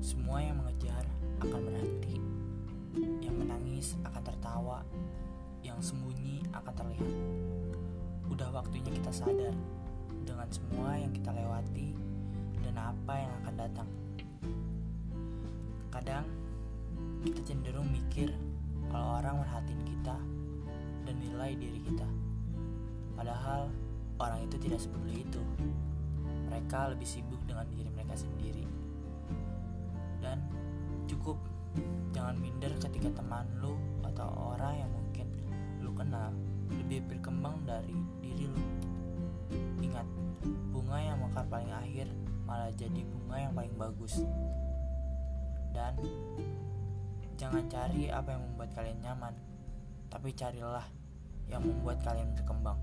Semua yang mengejar akan berhenti, yang menangis akan tertawa, yang sembunyi akan terlihat. Udah waktunya kita sadar dengan semua yang kita lewati dan apa yang akan datang. Kadang kita cenderung mikir kalau orang merhatiin kita dan nilai diri kita. Padahal orang itu tidak seperti itu. Mereka lebih sibuk dengan diri mereka sendiri. Dan cukup jangan minder ketika teman lu atau orang yang mungkin lu kenal lebih berkembang dari diri lu. Ingat, bunga yang mekar paling akhir malah jadi bunga yang paling bagus. Dan jangan cari apa yang membuat kalian nyaman, tapi carilah yang membuat kalian berkembang.